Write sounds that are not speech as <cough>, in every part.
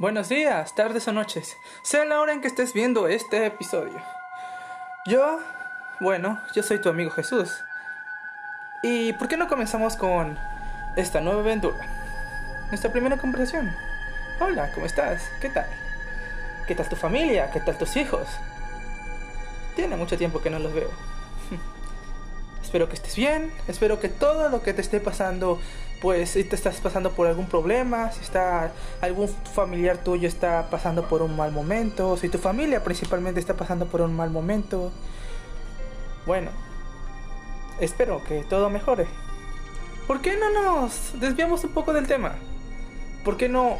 Buenos días, tardes o noches, sea la hora en que estés viendo este episodio. Yo, bueno, yo soy tu amigo Jesús. ¿Y por qué no comenzamos con esta nueva aventura? Nuestra primera conversación. Hola, ¿cómo estás? ¿Qué tal? ¿Qué tal tu familia? ¿Qué tal tus hijos? Tiene mucho tiempo que no los veo. <laughs> espero que estés bien, espero que todo lo que te esté pasando, pues si te estás pasando por algún problema, si está algún familiar tuyo está pasando por un mal momento, si tu familia principalmente está pasando por un mal momento, bueno, espero que todo mejore. ¿Por qué no nos desviamos un poco del tema? ¿Por qué no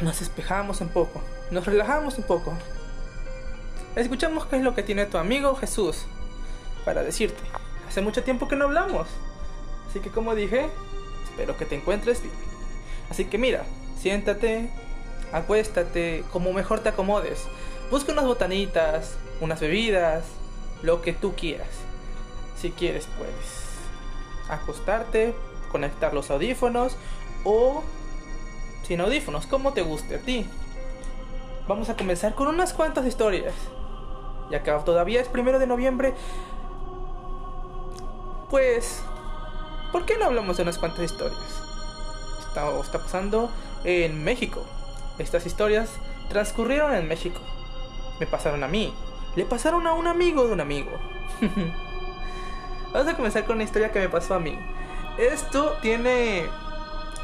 nos despejamos un poco? Nos relajamos un poco. Escuchamos qué es lo que tiene tu amigo Jesús para decirte. Hace mucho tiempo que no hablamos. Así que como dije, espero que te encuentres bien. Así que mira, siéntate, acuéstate, como mejor te acomodes. Busca unas botanitas, unas bebidas, lo que tú quieras. Si quieres puedes acostarte, conectar los audífonos o sin audífonos, como te guste a ti. Vamos a comenzar con unas cuantas historias. Ya que todavía es primero de noviembre, pues, ¿por qué no hablamos de unas cuantas historias? Está, está pasando en México. Estas historias transcurrieron en México. Me pasaron a mí. Le pasaron a un amigo de un amigo. <laughs> Vamos a comenzar con una historia que me pasó a mí. Esto tiene...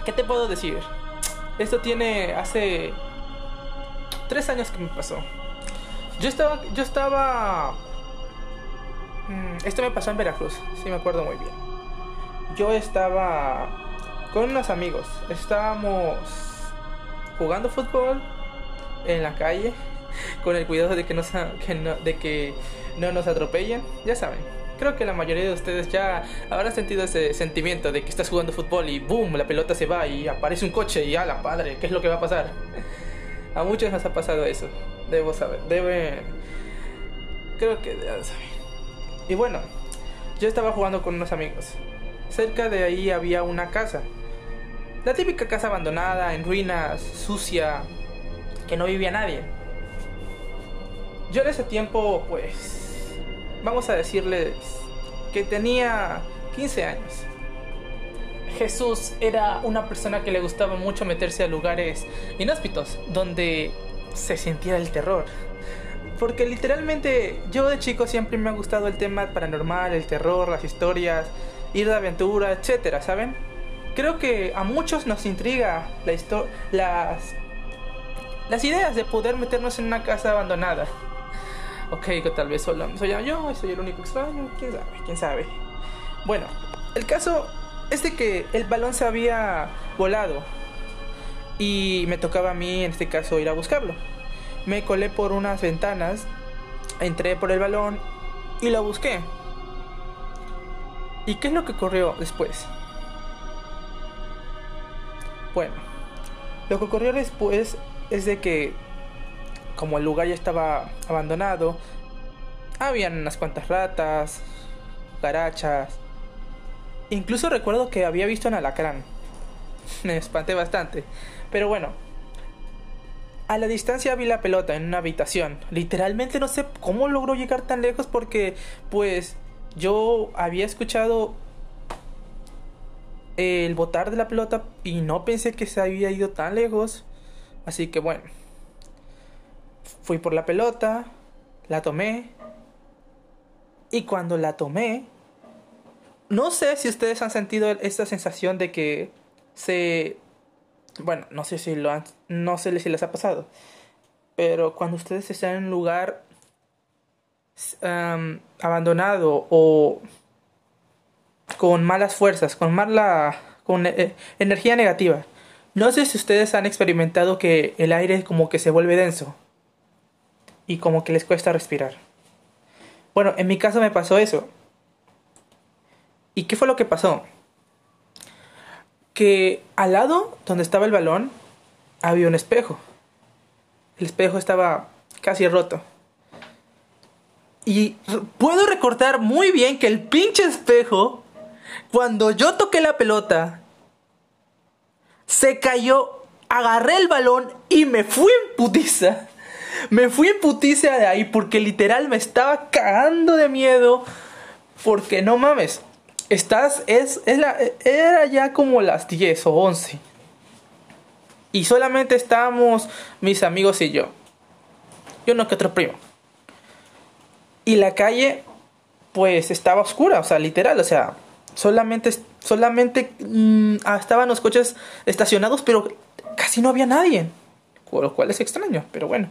¿Qué te puedo decir? Esto tiene hace tres años que me pasó. Yo estaba, yo estaba Mm, esto me pasó en Veracruz, sí me acuerdo muy bien. Yo estaba con unos amigos, estábamos jugando fútbol en la calle <laughs> con el cuidado de que, no, de que no nos atropellen, ya saben. Creo que la mayoría de ustedes ya habrán sentido ese sentimiento de que estás jugando fútbol y boom, la pelota se va y aparece un coche y a la padre, ¿qué es lo que va a pasar? <laughs> A muchos nos ha pasado eso, debo saber, debe... Creo que deben saber. Y bueno, yo estaba jugando con unos amigos. Cerca de ahí había una casa. La típica casa abandonada, en ruinas, sucia, que no vivía nadie. Yo en ese tiempo, pues, vamos a decirles que tenía 15 años. Jesús era una persona que le gustaba mucho meterse a lugares inhóspitos, donde se sintiera el terror. Porque literalmente yo de chico siempre me ha gustado el tema paranormal, el terror, las historias, ir de aventura, etcétera, ¿saben? Creo que a muchos nos intriga la las ideas de poder meternos en una casa abandonada. Ok, que tal vez solo soy yo, soy el único extraño, quién sabe, quién sabe. Bueno, el caso es de que el balón se había volado y me tocaba a mí en este caso ir a buscarlo me colé por unas ventanas, entré por el balón y lo busqué. ¿Y qué es lo que ocurrió después? Bueno, lo que ocurrió después es de que, como el lugar ya estaba abandonado, habían unas cuantas ratas, garachas. Incluso recuerdo que había visto un alacrán. <laughs> Me espanté bastante. Pero bueno, a la distancia vi la pelota en una habitación. Literalmente no sé cómo logró llegar tan lejos porque pues yo había escuchado el botar de la pelota y no pensé que se había ido tan lejos. Así que bueno, fui por la pelota, la tomé y cuando la tomé, no sé si ustedes han sentido esta sensación de que se bueno, no sé si lo han, no sé si les ha pasado, pero cuando ustedes están en un lugar abandonado o con malas fuerzas, con mala, con eh, energía negativa, no sé si ustedes han experimentado que el aire como que se vuelve denso y como que les cuesta respirar. Bueno, en mi caso me pasó eso. ¿Y qué fue lo que pasó? Que al lado donde estaba el balón había un espejo. El espejo estaba casi roto. Y puedo recordar muy bien que el pinche espejo, cuando yo toqué la pelota, se cayó agarré el balón y me fui en putiza. Me fui en putiza de ahí porque literal me estaba cagando de miedo. Porque no mames, estás, es, es la, era ya como las 10 o 11. Y solamente estábamos mis amigos y yo. Yo no que otro primo. Y la calle, pues estaba oscura, o sea, literal, o sea, solamente, solamente mm, estaban los coches estacionados, pero casi no había nadie. Lo cual es extraño, pero bueno,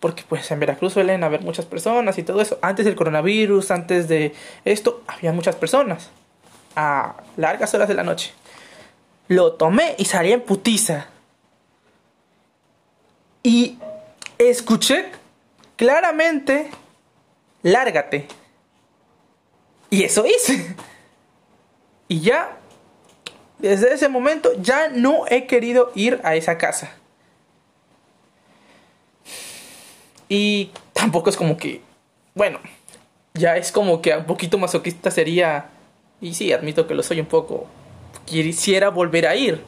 porque pues en Veracruz suelen haber muchas personas y todo eso. Antes del coronavirus, antes de esto, había muchas personas. A largas horas de la noche. Lo tomé y salí en putiza. Y escuché claramente, lárgate. Y eso hice. <laughs> Y ya, desde ese momento, ya no he querido ir a esa casa. Y tampoco es como que, bueno, ya es como que un poquito masoquista sería, y sí, admito que lo soy un poco, quisiera volver a ir,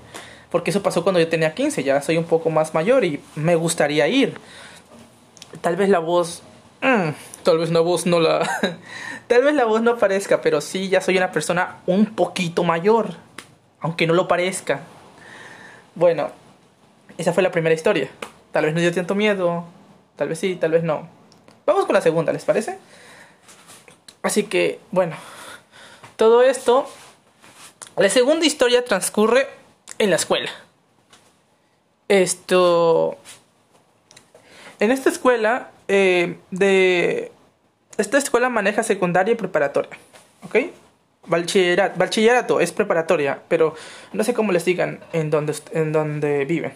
porque eso pasó cuando yo tenía 15, ya soy un poco más mayor y me gustaría ir. Tal vez la voz, mm, tal vez la voz no la, <laughs> tal vez la voz no parezca, pero sí, ya soy una persona un poquito mayor, aunque no lo parezca. Bueno, esa fue la primera historia. Tal vez no dio tanto miedo, Tal vez sí, tal vez no. Vamos con la segunda, ¿les parece? Así que, bueno, todo esto, la segunda historia transcurre en la escuela. Esto, en esta escuela, eh, de, esta escuela maneja secundaria y preparatoria, ¿ok? Bachillerato, bachillerato es preparatoria, pero no sé cómo les digan en donde, en donde viven.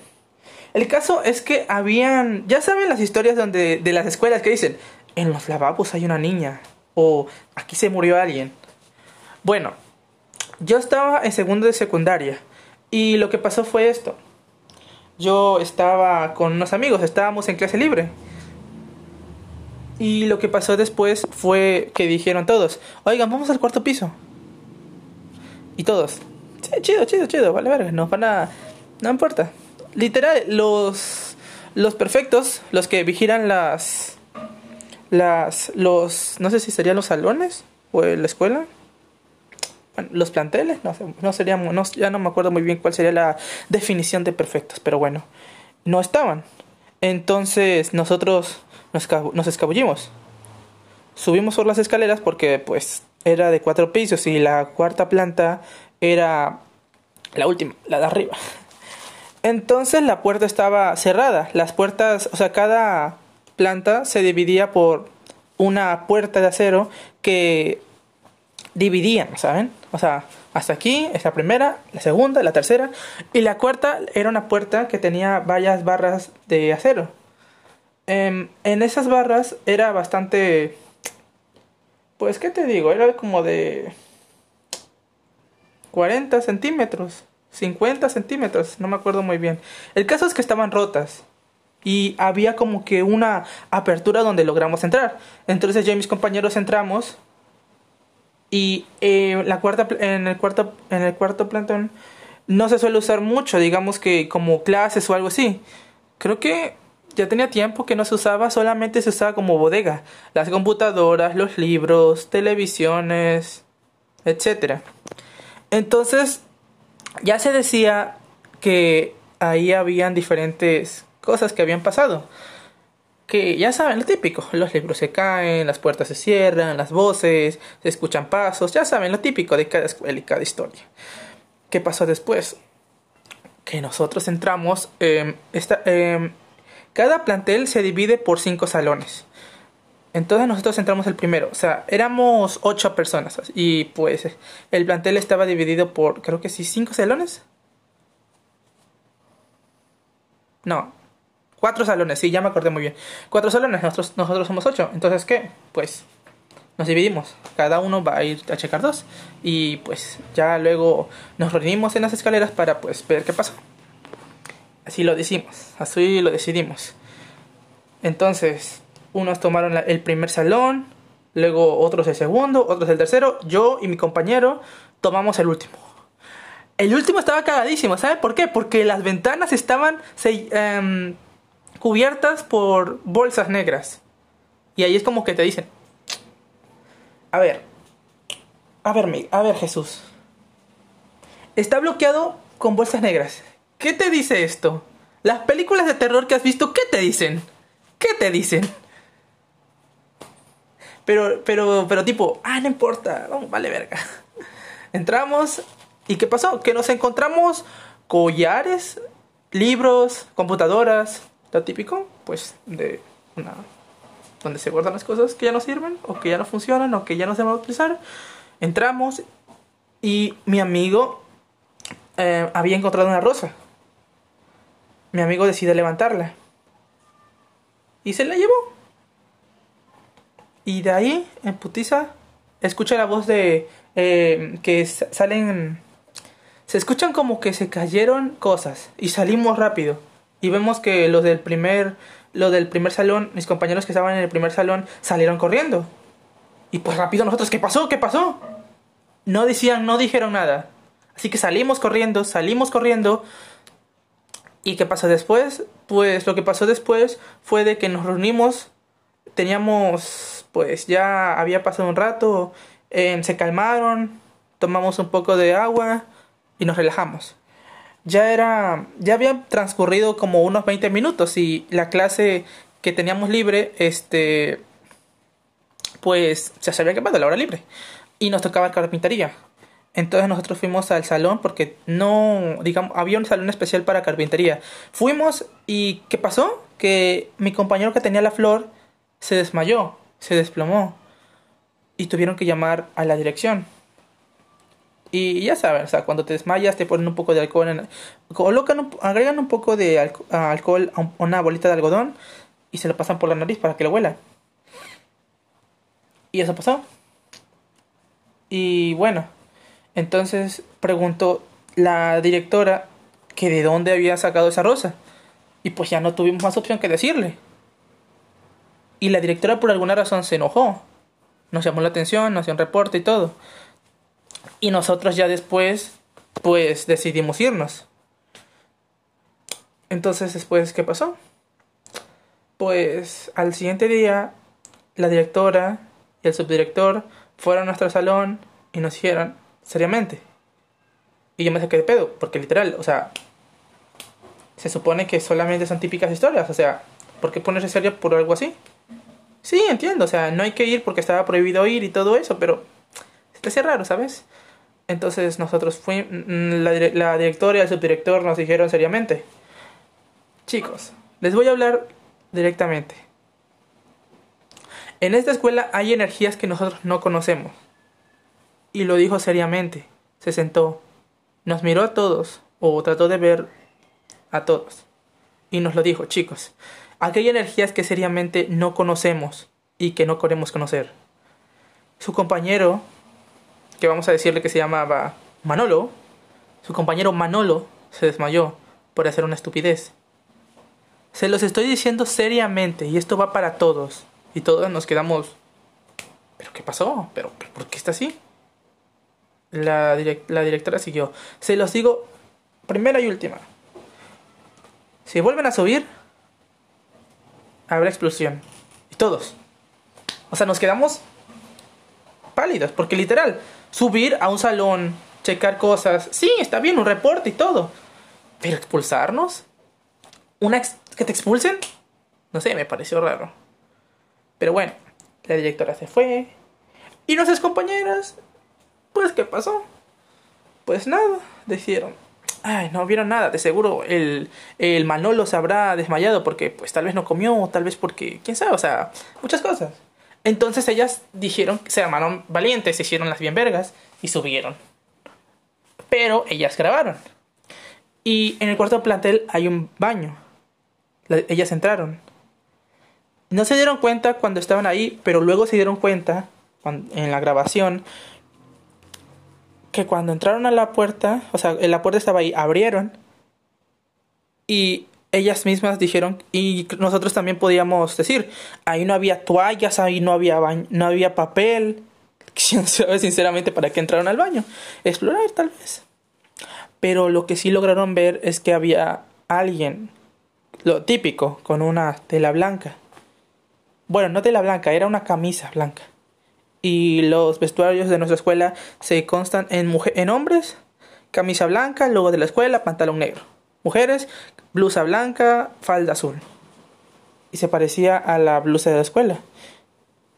El caso es que habían, ya saben las historias donde de las escuelas que dicen, en los lavabos hay una niña o aquí se murió alguien. Bueno, yo estaba en segundo de secundaria y lo que pasó fue esto. Yo estaba con unos amigos, estábamos en clase libre. Y lo que pasó después fue que dijeron todos, oigan, vamos al cuarto piso. Y todos, sí, chido, chido, chido, vale, verga, no van a... No importa literal, los, los perfectos, los que vigilan las, las, los, no sé si serían los salones o la escuela, los planteles, no no seríamos, no, ya no me acuerdo muy bien cuál sería la definición de perfectos, pero bueno, no estaban. Entonces nosotros nos, nos escabullimos. Subimos por las escaleras porque pues era de cuatro pisos y la cuarta planta era la última, la de arriba. Entonces la puerta estaba cerrada. Las puertas, o sea, cada planta se dividía por una puerta de acero que dividían, ¿saben? O sea, hasta aquí es la primera, la segunda, la tercera y la cuarta era una puerta que tenía varias barras de acero. En, em, en esas barras era bastante... Pues, ¿qué te digo? Era como de 40 centímetros. 50 centímetros, no me acuerdo muy bien. El caso es que estaban rotas y había como que una apertura donde logramos entrar. Entonces yo y mis compañeros entramos y eh, la cuarta, en, el cuarto, en el cuarto plantón no se suele usar mucho, digamos que como clases o algo así. Creo que ya tenía tiempo que no se usaba, solamente se usaba como bodega. Las computadoras, los libros, televisiones, etc. Entonces ya se decía que ahí habían diferentes cosas que habían pasado. Que ya saben, lo típico, los libros se caen, las puertas se cierran, las voces, se escuchan pasos, ya saben, lo típico de cada escuela y cada historia. ¿Qué pasó después? Que nosotros entramos, esta, cada plantel se divide por cinco salones. Entonces nosotros entramos el primero, o sea, éramos ocho personas y pues el plantel estaba dividido por, creo que sí, cinco salones. No, cuatro salones, sí, ya me acordé muy bien. Cuatro salones, nosotros, nosotros somos ocho, entonces ¿qué? Pues nos dividimos, cada uno va a ir a checar dos y pues ya luego nos reunimos en las escaleras para pues ver qué pasó. Así lo decimos, así lo decidimos. Entonces, unos tomaron el primer salón, luego otros el segundo, otros el tercero, yo y mi compañero tomamos el último. El último estaba cagadísimo, ¿sabe por qué? Porque las ventanas estaban em, cubiertas por bolsas negras. Y ahí es como que te dicen, a ver, a ver, a ver Jesús, está bloqueado con bolsas negras. ¿Qué te dice esto? Las películas de terror que has visto, ¿qué te dicen? ¿Qué te dicen? Pero, pero, pero tipo, ah, no importa, vale verga. <laughs> Entramos y ¿qué pasó? Que nos encontramos collares, libros, computadoras, lo típico, pues, de una... donde se guardan las cosas que ya no sirven, o que ya no funcionan, o que ya no se van a utilizar. Entramos y mi amigo eh, había encontrado una rosa. Mi amigo decide levantarla. Y se la llevó. Y de ahí, en putiza, escucha la voz de... Eh, que salen... Se escuchan como que se cayeron cosas. Y salimos rápido. Y vemos que los del primer... Del primer salón, mis compañeros que estaban en el primer salón, salieron corriendo. Y pues rápido nosotros, ¿qué pasó? ¿Qué pasó? No decían, no dijeron nada. Así que salimos corriendo, salimos corriendo. ¿Y qué pasa después? Pues lo que pasó después fue de que nos reunimos, teníamos, pues ya había pasado un rato, em, se calmaron, tomamos un poco de agua y nos relajamos. Ya era, ya había transcurrido como unos 20 minutos y la clase que teníamos libre, este, pues ya se había acabado la hora libre y nos tocaba carpintería. Entonces nosotros fuimos al salón porque no, digamos, había un salón especial para carpintería. Fuimos y ¿qué pasó? Que mi compañero que tenía la flor se desmayó, se desplomó y tuvieron que llamar a la dirección. Y ya saben, o sea, cuando te desmayas te ponen un poco de alcohol, en, colocan, agregan un poco de alcohol a una bolita de algodón y se lo pasan por la nariz para que lo huela. Y eso pasó. Y bueno, entonces preguntó la directora que de dónde había sacado esa rosa. Y pues ya no tuvimos más opción que decirle. Y la directora por alguna razón se enojó. Nos llamó la atención, nos dio un reporte y todo. Y nosotros ya después, pues decidimos irnos. Entonces después, ¿qué pasó? Pues al siguiente día, la directora y el subdirector fueron a nuestro salón y nos dijeron, seriamente. Y yo me saqué de pedo, porque literal, o sea, se supone que solamente son típicas historias, o sea, ¿por qué ponerse serio por algo así? Sí, entiendo, o sea, no hay que ir porque estaba prohibido ir y todo eso, pero te raro, ¿sabes? Entonces nosotros fuimos, mm, la, la directora y el subdirector nos dijeron seriamente, chicos, les voy a hablar directamente. En esta escuela hay energías que nosotros no conocemos y lo dijo seriamente. Se sentó, nos miró a todos, o trató de ver a todos, y nos lo dijo, chicos, aquí hay energías que seriamente no conocemos y que no queremos conocer. Su compañero, que vamos a decirle que se llamaba Manolo, su compañero Manolo se desmayó por hacer una estupidez. Se los estoy diciendo seriamente y esto va para todos. Y todos nos quedamos... ¿Pero qué pasó? ¿Pero por qué está así? La, la directora siguió. Se los digo primera y última. Si vuelven a subir, habrá explosión. Y todos. O sea, nos quedamos pálidos. Porque literal, subir a un salón, checar cosas. Sí, está bien, un reporte y todo. Pero expulsarnos. ¿Una que te expulsen? No sé, me pareció raro. Pero bueno, la directora se fue. Y nuestras compañeras pues, ¿qué pasó? Pues nada, dijeron. Ay, no vieron nada, de seguro el, el Manolo se habrá desmayado porque pues tal vez no comió, tal vez porque, quién sabe, o sea, muchas cosas. Entonces ellas dijeron, se armaron valientes, se hicieron las bien vergas y subieron. Pero ellas grabaron. Y en el cuarto plantel hay un baño. ellas entraron. No se dieron cuenta cuando estaban ahí, pero luego se dieron cuenta en la grabación que cuando entraron a la puerta, o sea, la puerta estaba ahí, abrieron y ellas mismas dijeron y nosotros también podíamos decir, ahí no había toallas, ahí no había no había papel, <laughs> sinceramente para qué entraron al baño, explorar tal vez. Pero lo que sí lograron ver es que había alguien, lo típico, con una tela blanca. Bueno, no tela blanca, era una camisa blanca. Y los vestuarios de nuestra escuela se constan en, en hombres, camisa blanca, logo de la escuela, pantalón negro. Mujeres, blusa blanca, falda azul. Y se parecía a la blusa de la escuela.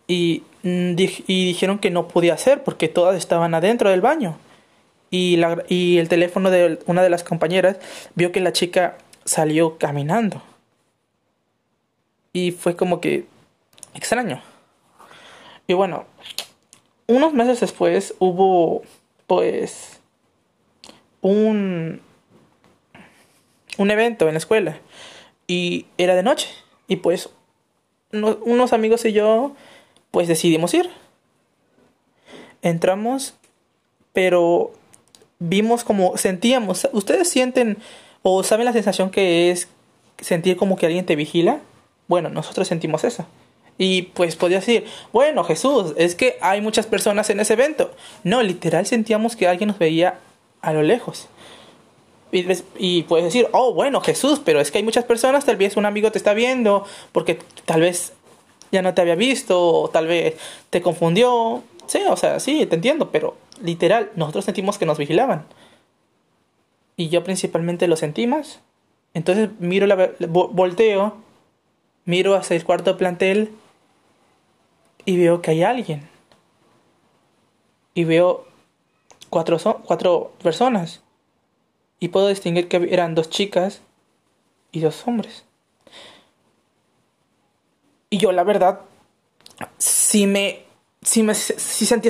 Y, mm, y dijeron que no podía ser porque todas estaban adentro del baño. Y, la, y el teléfono de una de las compañeras vio que la chica salió caminando. Y fue como que extraño. Y bueno, unos meses después hubo pues un un evento en la escuela y era de noche y pues unos amigos y yo pues decidimos ir. Entramos, pero vimos como sentíamos, ustedes sienten o saben la sensación que es sentir como que alguien te vigila. Bueno, nosotros sentimos eso. Y pues podía decir, bueno, Jesús, es que hay muchas personas en ese evento. No, literal sentíamos que alguien nos veía a lo lejos. Y, puedes decir, oh, bueno, Jesús, pero es que hay muchas personas, tal vez un amigo te está viendo, porque tal vez ya no te había visto, o tal vez te confundió. Sí, o sea, sí, te entiendo, pero literal, nosotros sentimos que nos vigilaban. Y yo principalmente lo sentimos. Entonces miro la volteo, miro hacia el cuarto plantel y veo que hay alguien. Y veo cuatro, cuatro personas y puedo distinguir que eran dos chicas y dos hombres. Y yo, la verdad, si me. Si me. Si sentí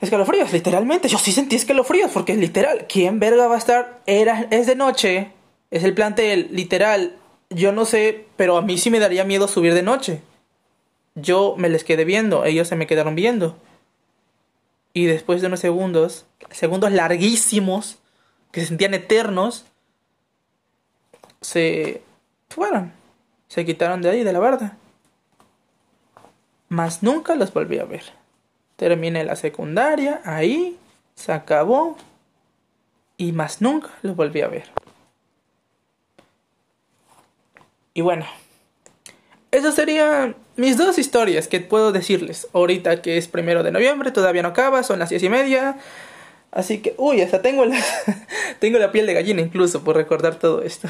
escalofríos, literalmente. Yo sí sentí escalofríos, porque es literal. ¿Quién verga va a estar? Era, es de noche, es el plantel, literal. Yo no sé, pero a mí sí me daría miedo subir de noche. Yo me les quedé viendo, ellos se me quedaron viendo. Y después de unos segundos, segundos larguísimos, que se sentían eternos, se fueron. Se quitaron de ahí, de la barda. Mas nunca los volví a ver. Terminé la secundaria, ahí, se acabó. Y más nunca los volví a ver. Y bueno, esas serían mis dos historias que puedo decirles. Ahorita que es primero de noviembre, todavía no acaba, son las diez y media. Así que, uy, hasta tengo la, <laughs> tengo la piel de gallina incluso por recordar todo esto.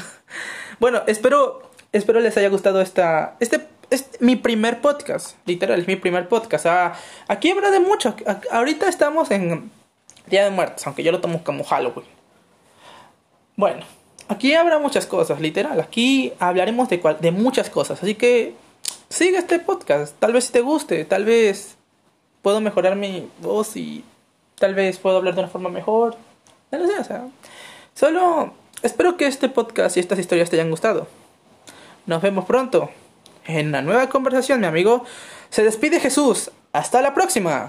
Bueno, espero, espero les haya gustado esta, este, es mi primer podcast, literal, es mi primer podcast. Ah, aquí habrá de mucho. ahorita estamos en Día de Muertos, aunque yo lo tomo como Halloween. Bueno, aquí habrá muchas cosas, literal. Aquí hablaremos de, de muchas cosas. Así que sigue este podcast. Tal vez si te guste, tal vez puedo mejorar mi voz y tal vez puedo hablar de una forma mejor. No lo sé, o sea. Solo espero que este podcast y estas historias te hayan gustado. Nos vemos pronto en una nueva conversación, mi amigo. Se despide Jesús. Hasta la próxima.